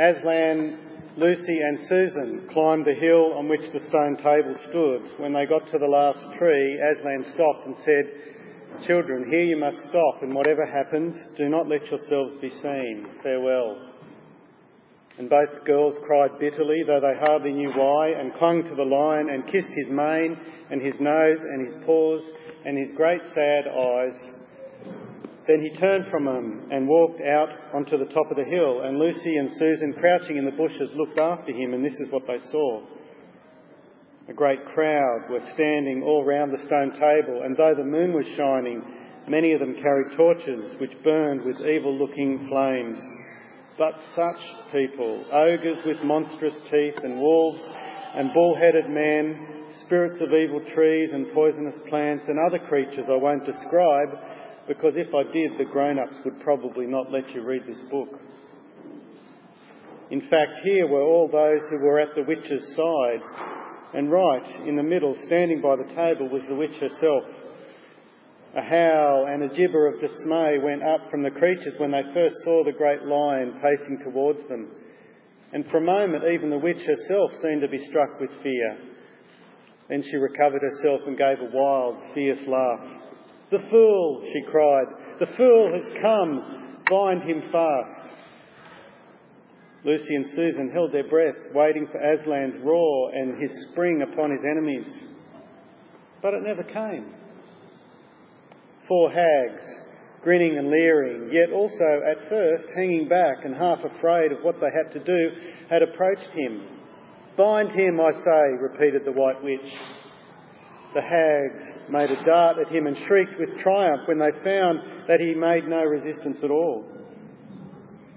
Aslan, Lucy, and Susan climbed the hill on which the stone table stood. When they got to the last tree, Aslan stopped and said, Children, here you must stop, and whatever happens, do not let yourselves be seen. Farewell. And both girls cried bitterly, though they hardly knew why, and clung to the lion and kissed his mane and his nose and his paws and his great sad eyes. Then he turned from them and walked out onto the top of the hill, and Lucy and Susan, crouching in the bushes, looked after him, and this is what they saw. A great crowd were standing all round the stone table, and though the moon was shining, many of them carried torches which burned with evil looking flames. But such people, ogres with monstrous teeth and wolves and bull-headed men, spirits of evil trees and poisonous plants and other creatures I won't describe because if I did, the grown-ups would probably not let you read this book. In fact, here were all those who were at the witch's side, and right in the middle, standing by the table, was the witch herself, a howl and a gibber of dismay went up from the creatures when they first saw the great lion pacing towards them. And for a moment, even the witch herself seemed to be struck with fear. Then she recovered herself and gave a wild, fierce laugh. The fool, she cried, the fool has come. Bind him fast. Lucy and Susan held their breaths, waiting for Aslan's roar and his spring upon his enemies. But it never came four hags, grinning and leering, yet also at first hanging back and half afraid of what they had to do, had approached him. Bind him, I say, repeated the White Witch. The hags made a dart at him and shrieked with triumph when they found that he made no resistance at all.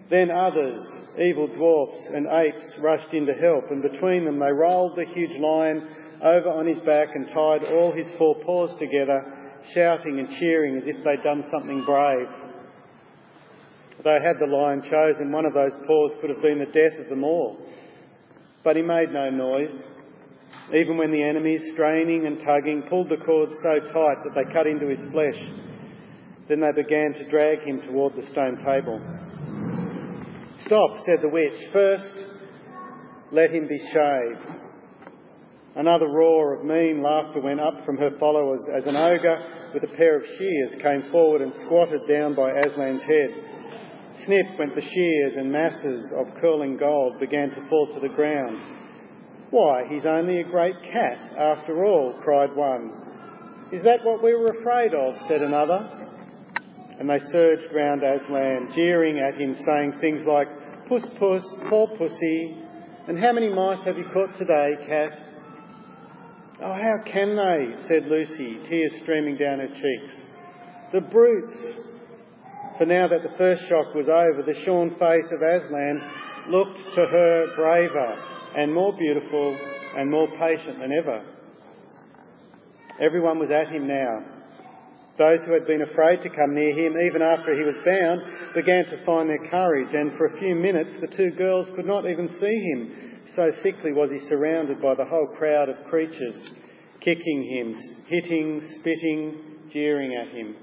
Then others, evil dwarfs and apes, rushed in to help, and between them they rolled the huge lion over on his back and tied all his four paws together shouting and cheering as if they'd done something brave. Though had the lion chosen, one of those paws could have been the death of them all. But he made no noise, even when the enemies, straining and tugging, pulled the cords so tight that they cut into his flesh. Then they began to drag him toward the stone table. Stop, said the witch. First, let him be shaved. Another roar of mean laughter went up from her followers as an ogre with a pair of shears came forward and squatted down by Aslan's head. Snip went the shears, and masses of curling gold began to fall to the ground. Why, he's only a great cat after all, cried one. Is that what we were afraid of? said another. And they surged round Aslan, jeering at him, saying things like, Puss, puss, poor pussy, and how many mice have you caught today, cat? Oh, how can they? said Lucy, tears streaming down her cheeks. The brutes! For now that the first shock was over, the shorn face of Aslan looked to her braver and more beautiful and more patient than ever. Everyone was at him now. Those who had been afraid to come near him, even after he was bound, began to find their courage, and for a few minutes the two girls could not even see him so thickly was he surrounded by the whole crowd of creatures, kicking him, hitting, spitting, jeering at him.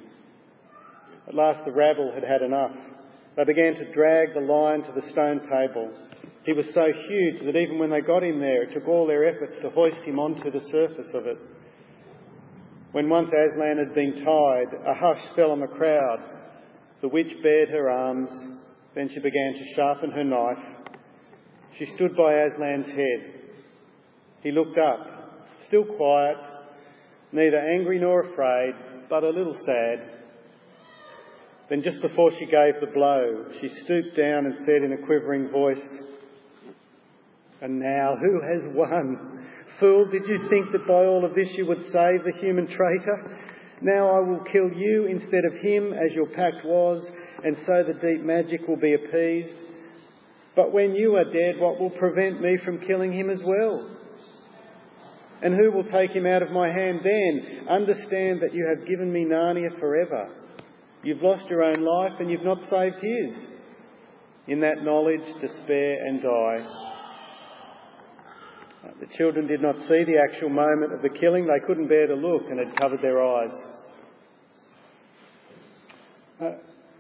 At last the rabble had had enough. They began to drag the lion to the stone table. He was so huge that even when they got him there, it took all their efforts to hoist him onto the surface of it. When once Aslan had been tied, a hush fell on the crowd. The witch bared her arms, then she began to sharpen her knife she stood by Aslan's head. He looked up, still quiet, neither angry nor afraid, but a little sad. Then, just before she gave the blow, she stooped down and said in a quivering voice, And now, who has won? Fool, did you think that by all of this you would save the human traitor? Now I will kill you instead of him, as your pact was, and so the deep magic will be appeased. But when you are dead, what will prevent me from killing him as well? And who will take him out of my hand then? Understand that you have given me Narnia forever. You've lost your own life and you've not saved his. In that knowledge, despair and die. The children did not see the actual moment of the killing. They couldn't bear to look and had covered their eyes. Uh,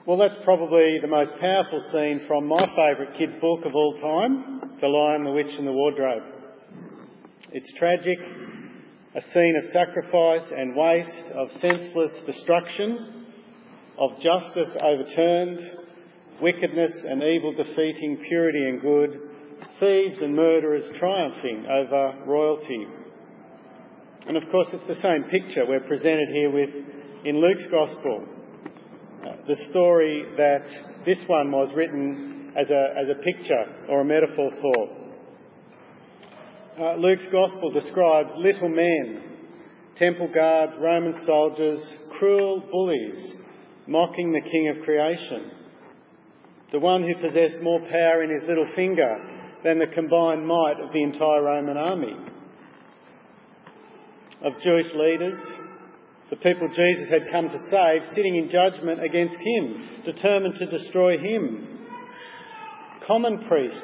Well, that's probably the most powerful scene from my favourite kids' book of all time, The Lion, the Witch and the Wardrobe. It's tragic, a scene of sacrifice and waste, of senseless destruction, of justice overturned, wickedness and evil defeating purity and good, thieves and murderers triumphing over royalty. And of course, it's the same picture we're presented here with in Luke's Gospel. Uh, the story that this one was written as a, as a picture or a metaphor for. Uh, Luke's Gospel describes little men, temple guards, Roman soldiers, cruel bullies, mocking the King of creation. The one who possessed more power in his little finger than the combined might of the entire Roman army. Of Jewish leaders, the people Jesus had come to save, sitting in judgment against him, determined to destroy him. Common priests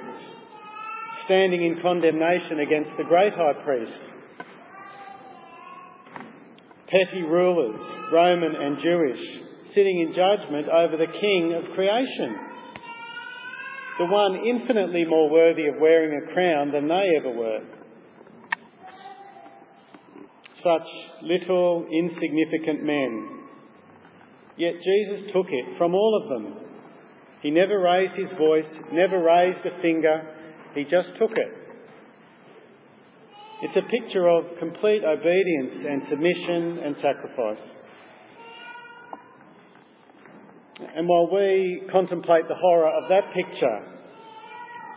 standing in condemnation against the great high priest. Petty rulers, Roman and Jewish, sitting in judgment over the King of creation. The one infinitely more worthy of wearing a crown than they ever were such little, insignificant men. Yet Jesus took it from all of them. He never raised his voice, never raised a finger, he just took it. It's a picture of complete obedience and submission and sacrifice. And while we contemplate the horror of that picture,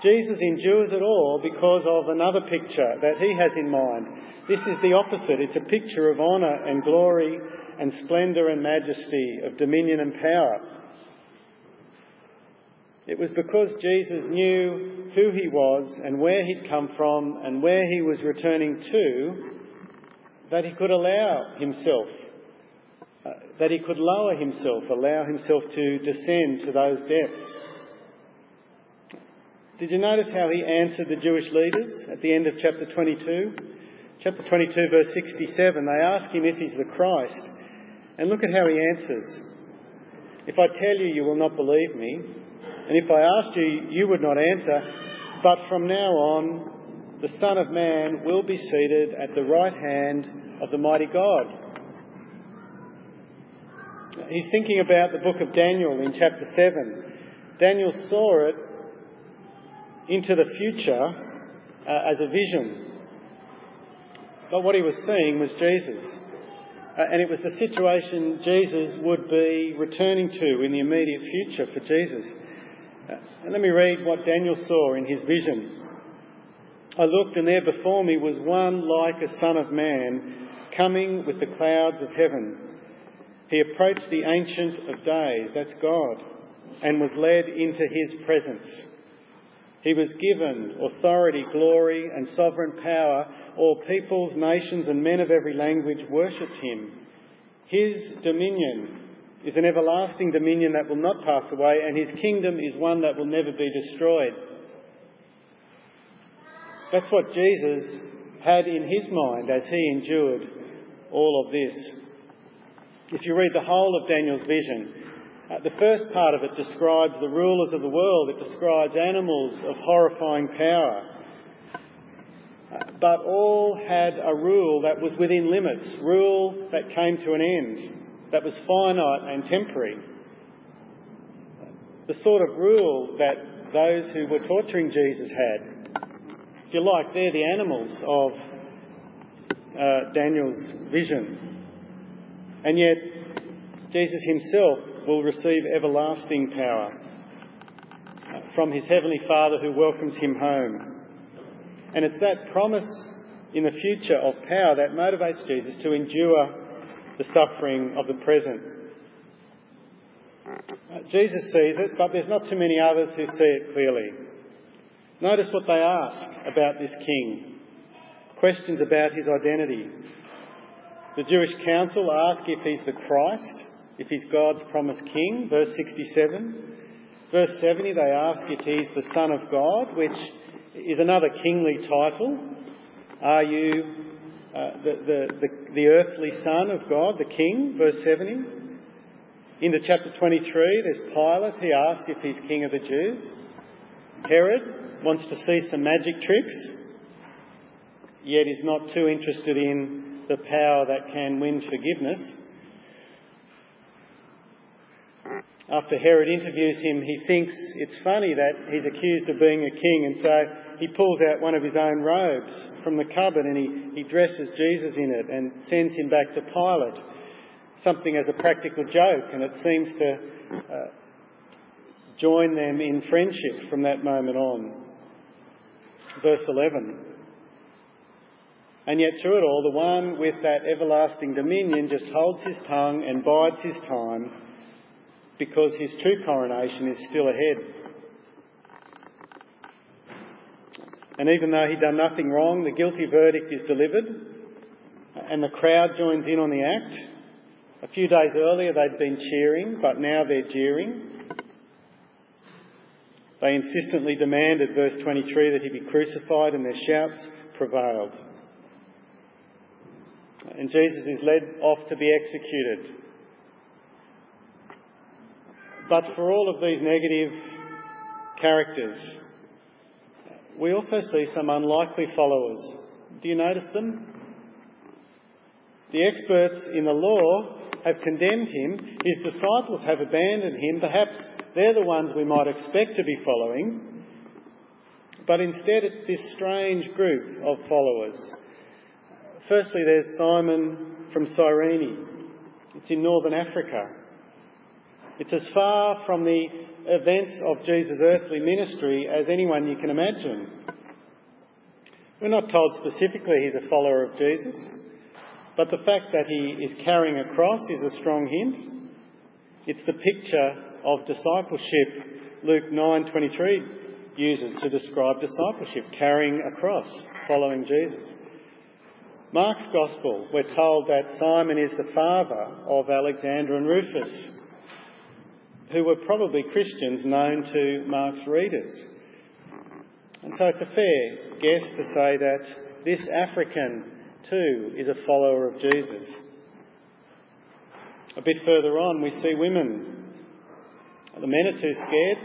Jesus endures it all because of another picture that he has in mind this is the opposite. It's a picture of honour and glory and splendour and majesty, of dominion and power. It was because Jesus knew who he was and where he'd come from and where he was returning to that he could allow himself, Uh, that he could lower himself, allow himself to descend to those depths. Did you notice how he answered the Jewish leaders at the end of chapter 22? chapter 22, verse 67, they ask him if he's the Christ. And look at how he answers. If I tell you, you will not believe me. And if I asked you, you would not answer. But from now on, the Son of Man will be seated at the right hand of the mighty God. He's thinking about the book of Daniel in chapter 7. Daniel saw it into the future uh, as a vision. But what he was seeing was Jesus. Uh, and it was the situation Jesus would be returning to in the immediate future for Jesus. Uh, and let me read what Daniel saw in his vision. I looked, and there before me was one like a son of man coming with the clouds of heaven. He approached the Ancient of Days, that's God, and was led into his presence. He was given authority, glory, and sovereign power all peoples, nations, and men of every language worshipped him. His dominion is an everlasting dominion that will not pass away, and his kingdom is one that will never be destroyed. That's what Jesus had in his mind as he endured all of this. If you read the whole of Daniel's vision, uh, the first part of it describes the rulers of the world. It describes animals of horrifying power but all had a rule that was within limits, rule that came to an end, that was finite and temporary. The sort of rule that those who were torturing Jesus had. If you like, they're the animals of uh, Daniel's vision. And yet, Jesus himself will receive everlasting power from his heavenly Father who welcomes him home. And it's that promise in the future of power that motivates Jesus to endure the suffering of the present. Jesus sees it, but there's not too many others who see it clearly. Notice what they ask about this king questions about his identity. The Jewish council ask if he's the Christ, if he's God's promised king, verse 67. Verse 70, they ask if he's the Son of God, which is another kingly title. Are you uh, the, the, the, the, earthly son of God, the king? Verse 70. Into chapter 23, there's Pilate. He asks if he's king of the Jews. Herod wants to see some magic tricks, yet is not too interested in the power that can win forgiveness. After Herod interviews him, he thinks it's funny that he's accused of being a king, and so he pulls out one of his own robes from the cupboard and he, he dresses Jesus in it and sends him back to Pilate something as a practical joke, and it seems to uh, join them in friendship from that moment on. Verse 11. And yet, through it all, the one with that everlasting dominion just holds his tongue and bides his time because his true coronation is still ahead. And even though he'd done nothing wrong, the guilty verdict is delivered and the crowd joins in on the act. A few days earlier they'd been cheering, but now they're jeering. They insistently demanded, verse 23, that he be crucified, and their shouts prevailed. And Jesus is led off to be executed. But for all of these negative characters, we also see some unlikely followers. Do you notice them? The experts in the law have condemned him, his disciples have abandoned him. Perhaps they're the ones we might expect to be following. But instead, it's this strange group of followers. Firstly, there's Simon from Cyrene. It's in northern Africa. It's as far from the events of Jesus' earthly ministry as anyone you can imagine. We're not told specifically he's a follower of Jesus. But the fact that he is carrying a cross is a strong hint. It's the picture of discipleship Luke 9:23 uses to describe discipleship, carrying a cross, following Jesus. Mark's gospel, we're told that Simon is the father of Alexander and Rufus, who were probably Christians known to Mark's readers. And so it's a fair guess to say that this African too is a follower of Jesus. A bit further on, we see women. The men are too scared.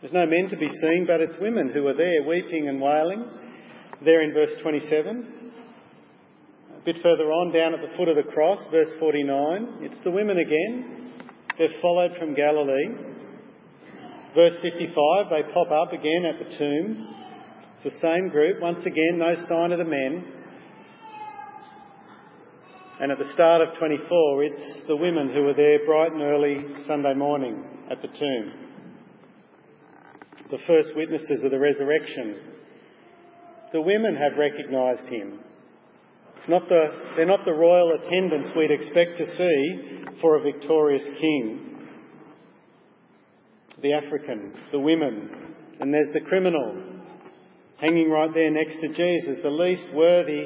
There's no men to be seen, but it's women who are there weeping and wailing. There in verse 27. A bit further on, down at the foot of the cross, verse 49, it's the women again. They've followed from Galilee. Verse 55, they pop up again at the tomb. It's the same group. Once again, no sign of the men. And at the start of 24, it's the women who were there bright and early Sunday morning at the tomb. The first witnesses of the resurrection. The women have recognised him. Not the, they're not the royal attendants we'd expect to see for a victorious king. The African, the women, and there's the criminal hanging right there next to Jesus, the least worthy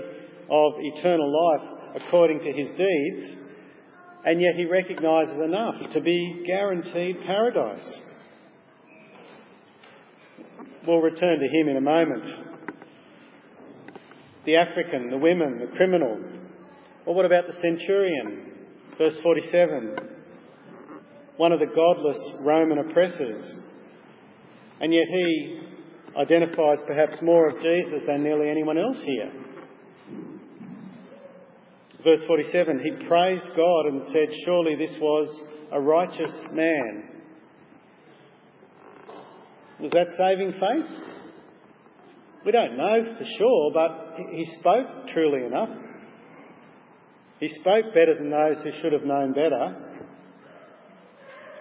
of eternal life according to his deeds, and yet he recognises enough to be guaranteed paradise. We'll return to him in a moment. The African, the women, the criminal. Well, what about the centurion? Verse 47. One of the godless Roman oppressors. And yet he identifies perhaps more of Jesus than nearly anyone else here. Verse 47 He praised God and said, Surely this was a righteous man. Was that saving faith? We don't know for sure, but he spoke truly enough. He spoke better than those who should have known better.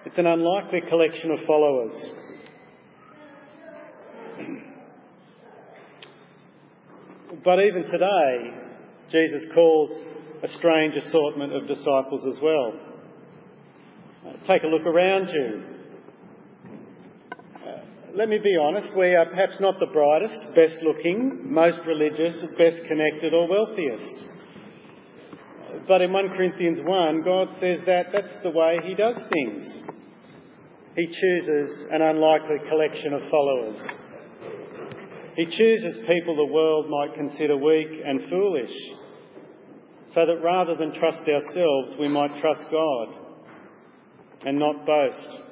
It's an unlikely collection of followers. But even today, Jesus calls a strange assortment of disciples as well. Take a look around you. Let me be honest, we are perhaps not the brightest, best looking, most religious, best connected, or wealthiest. But in 1 Corinthians 1, God says that that's the way He does things. He chooses an unlikely collection of followers. He chooses people the world might consider weak and foolish so that rather than trust ourselves, we might trust God. and not boast.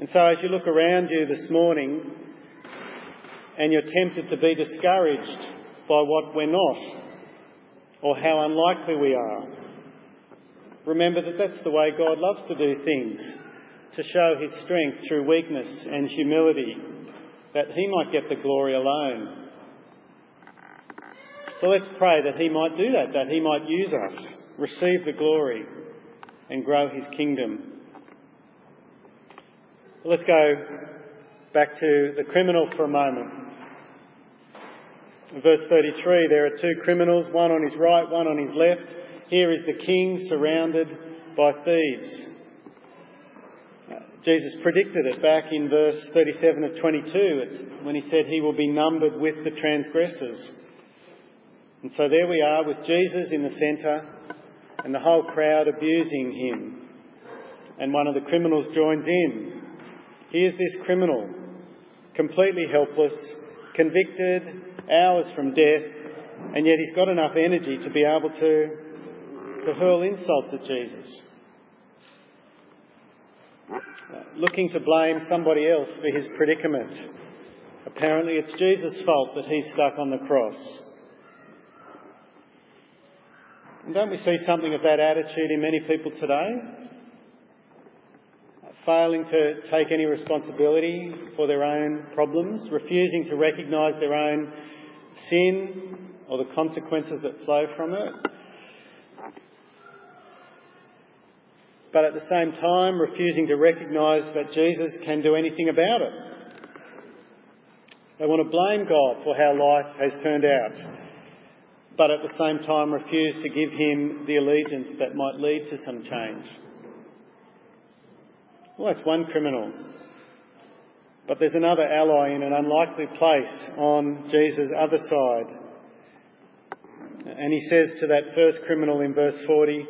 And so as you look around you this morning and you're tempted to be discouraged by what we're not or how unlikely we are, remember that that's the way God loves to do things, to show his strength through weakness and humility, that he might get the glory alone. So let's pray that he might do that, that he might use us, receive the glory, and grow his kingdom. Let's go back to the criminal for a moment. In verse 33, there are two criminals, one on his right, one on his left. Here is the king surrounded by thieves. Jesus predicted it back in verse 37 of 22 when he said he will be numbered with the transgressors. And so there we are with Jesus in the centre and the whole crowd abusing him. And one of the criminals joins in Here's this criminal, completely helpless, convicted, hours from death, and yet he's got enough energy to be able to, to hurl insults at Jesus. Looking to blame somebody else for his predicament. Apparently, it's Jesus' fault that he's stuck on the cross. And don't we see something of that attitude in many people today? Failing to take any responsibility for their own problems, refusing to recognise their own sin or the consequences that flow from it. But at the same time, refusing to recognise that Jesus can do anything about it. They want to blame God for how life has turned out, but at the same time refuse to give him the allegiance that might lead to some change. Well, that's one criminal. But there's another ally in an unlikely place on Jesus' other side. And he says to that first criminal in verse 40,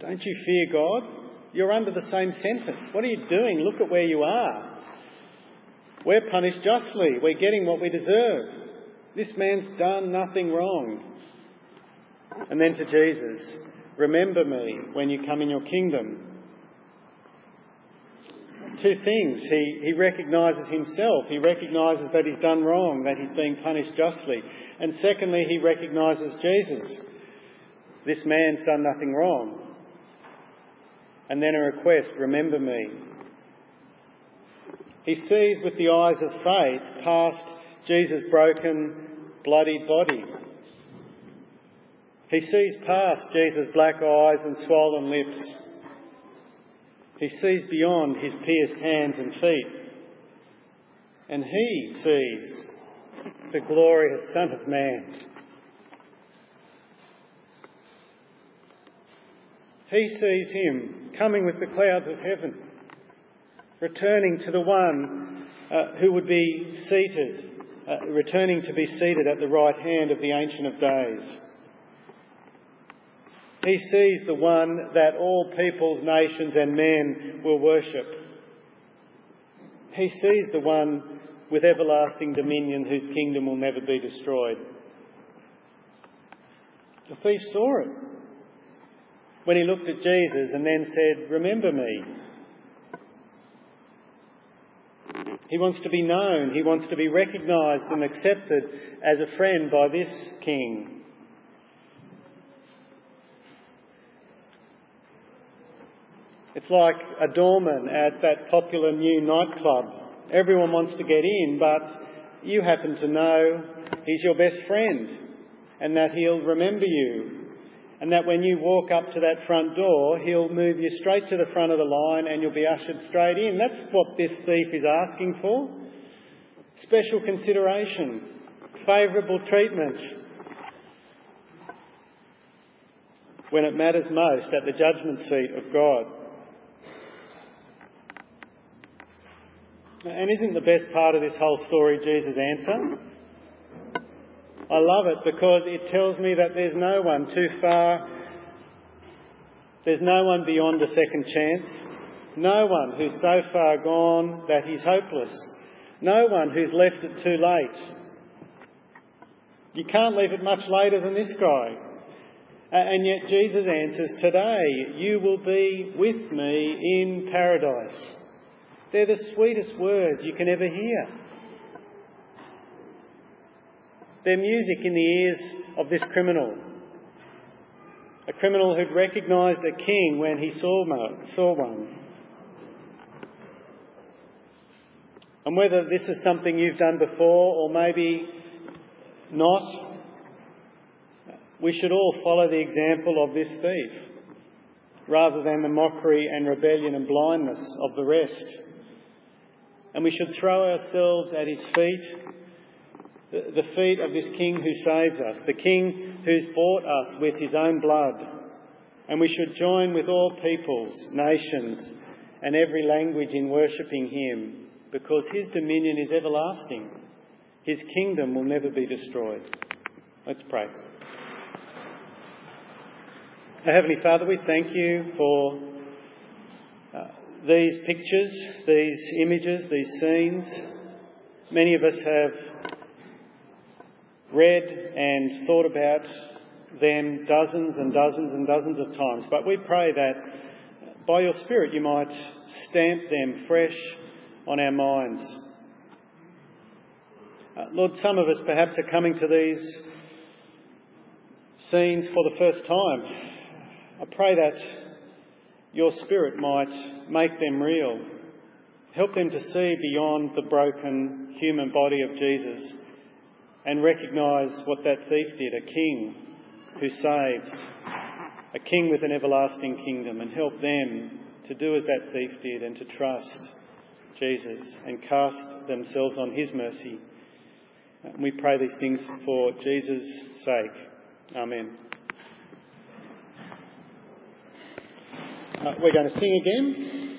Don't you fear God? You're under the same sentence. What are you doing? Look at where you are. We're punished justly. We're getting what we deserve. This man's done nothing wrong. And then to Jesus, Remember me when you come in your kingdom two things. He, he recognises himself. He recognises that he's done wrong, that he's being punished justly. And secondly, he recognises Jesus. This man's done nothing wrong. And then a request, remember me. He sees with the eyes of faith past Jesus' broken, bloodied body. He sees past Jesus' black eyes and swollen lips he sees beyond his pierced hands and feet. And he sees the glorious Son of Man. He sees him coming with the clouds of heaven, returning to the one uh, who would be seated, uh, returning to be seated at the right hand of the Ancient of Days. He sees the one that all peoples, nations, and men will worship. He sees the one with everlasting dominion whose kingdom will never be destroyed. The thief saw it when he looked at Jesus and then said, Remember me. He wants to be known, he wants to be recognised and accepted as a friend by this king. It's like a doorman at that popular new nightclub. Everyone wants to get in, but you happen to know he's your best friend and that he'll remember you. And that when you walk up to that front door, he'll move you straight to the front of the line and you'll be ushered straight in. That's what this thief is asking for. Special consideration, favourable treatment. When it matters most at the judgment seat of God. And isn't the best part of this whole story Jesus' answer? I love it because it tells me that there's no one too far, there's no one beyond a second chance, no one who's so far gone that he's hopeless, no one who's left it too late. You can't leave it much later than this guy. And yet Jesus answers, Today you will be with me in paradise. They're the sweetest words you can ever hear. They're music in the ears of this criminal. A criminal who'd recognised a king when he saw one. And whether this is something you've done before or maybe not, we should all follow the example of this thief rather than the mockery and rebellion and blindness of the rest. And we should throw ourselves at his feet, the feet of this King who saves us, the King who's bought us with his own blood. And we should join with all peoples, nations, and every language in worshipping him, because his dominion is everlasting. His kingdom will never be destroyed. Let's pray. Heavenly Father, we thank you for these pictures, these images, these scenes. Many of us have read and thought about them dozens and dozens and dozens of times, but we pray that by your Spirit you might stamp them fresh on our minds. Uh, Lord, some of us perhaps are coming to these scenes for the first time I pray that your Spirit might make them real. Help them to see beyond the broken human body of Jesus and recognise what that thief did a king who saves, a king with an everlasting kingdom, and help them to do as that thief did and to trust Jesus and cast themselves on his mercy. We pray these things for Jesus' sake. Amen. Uh, we're going to sing again.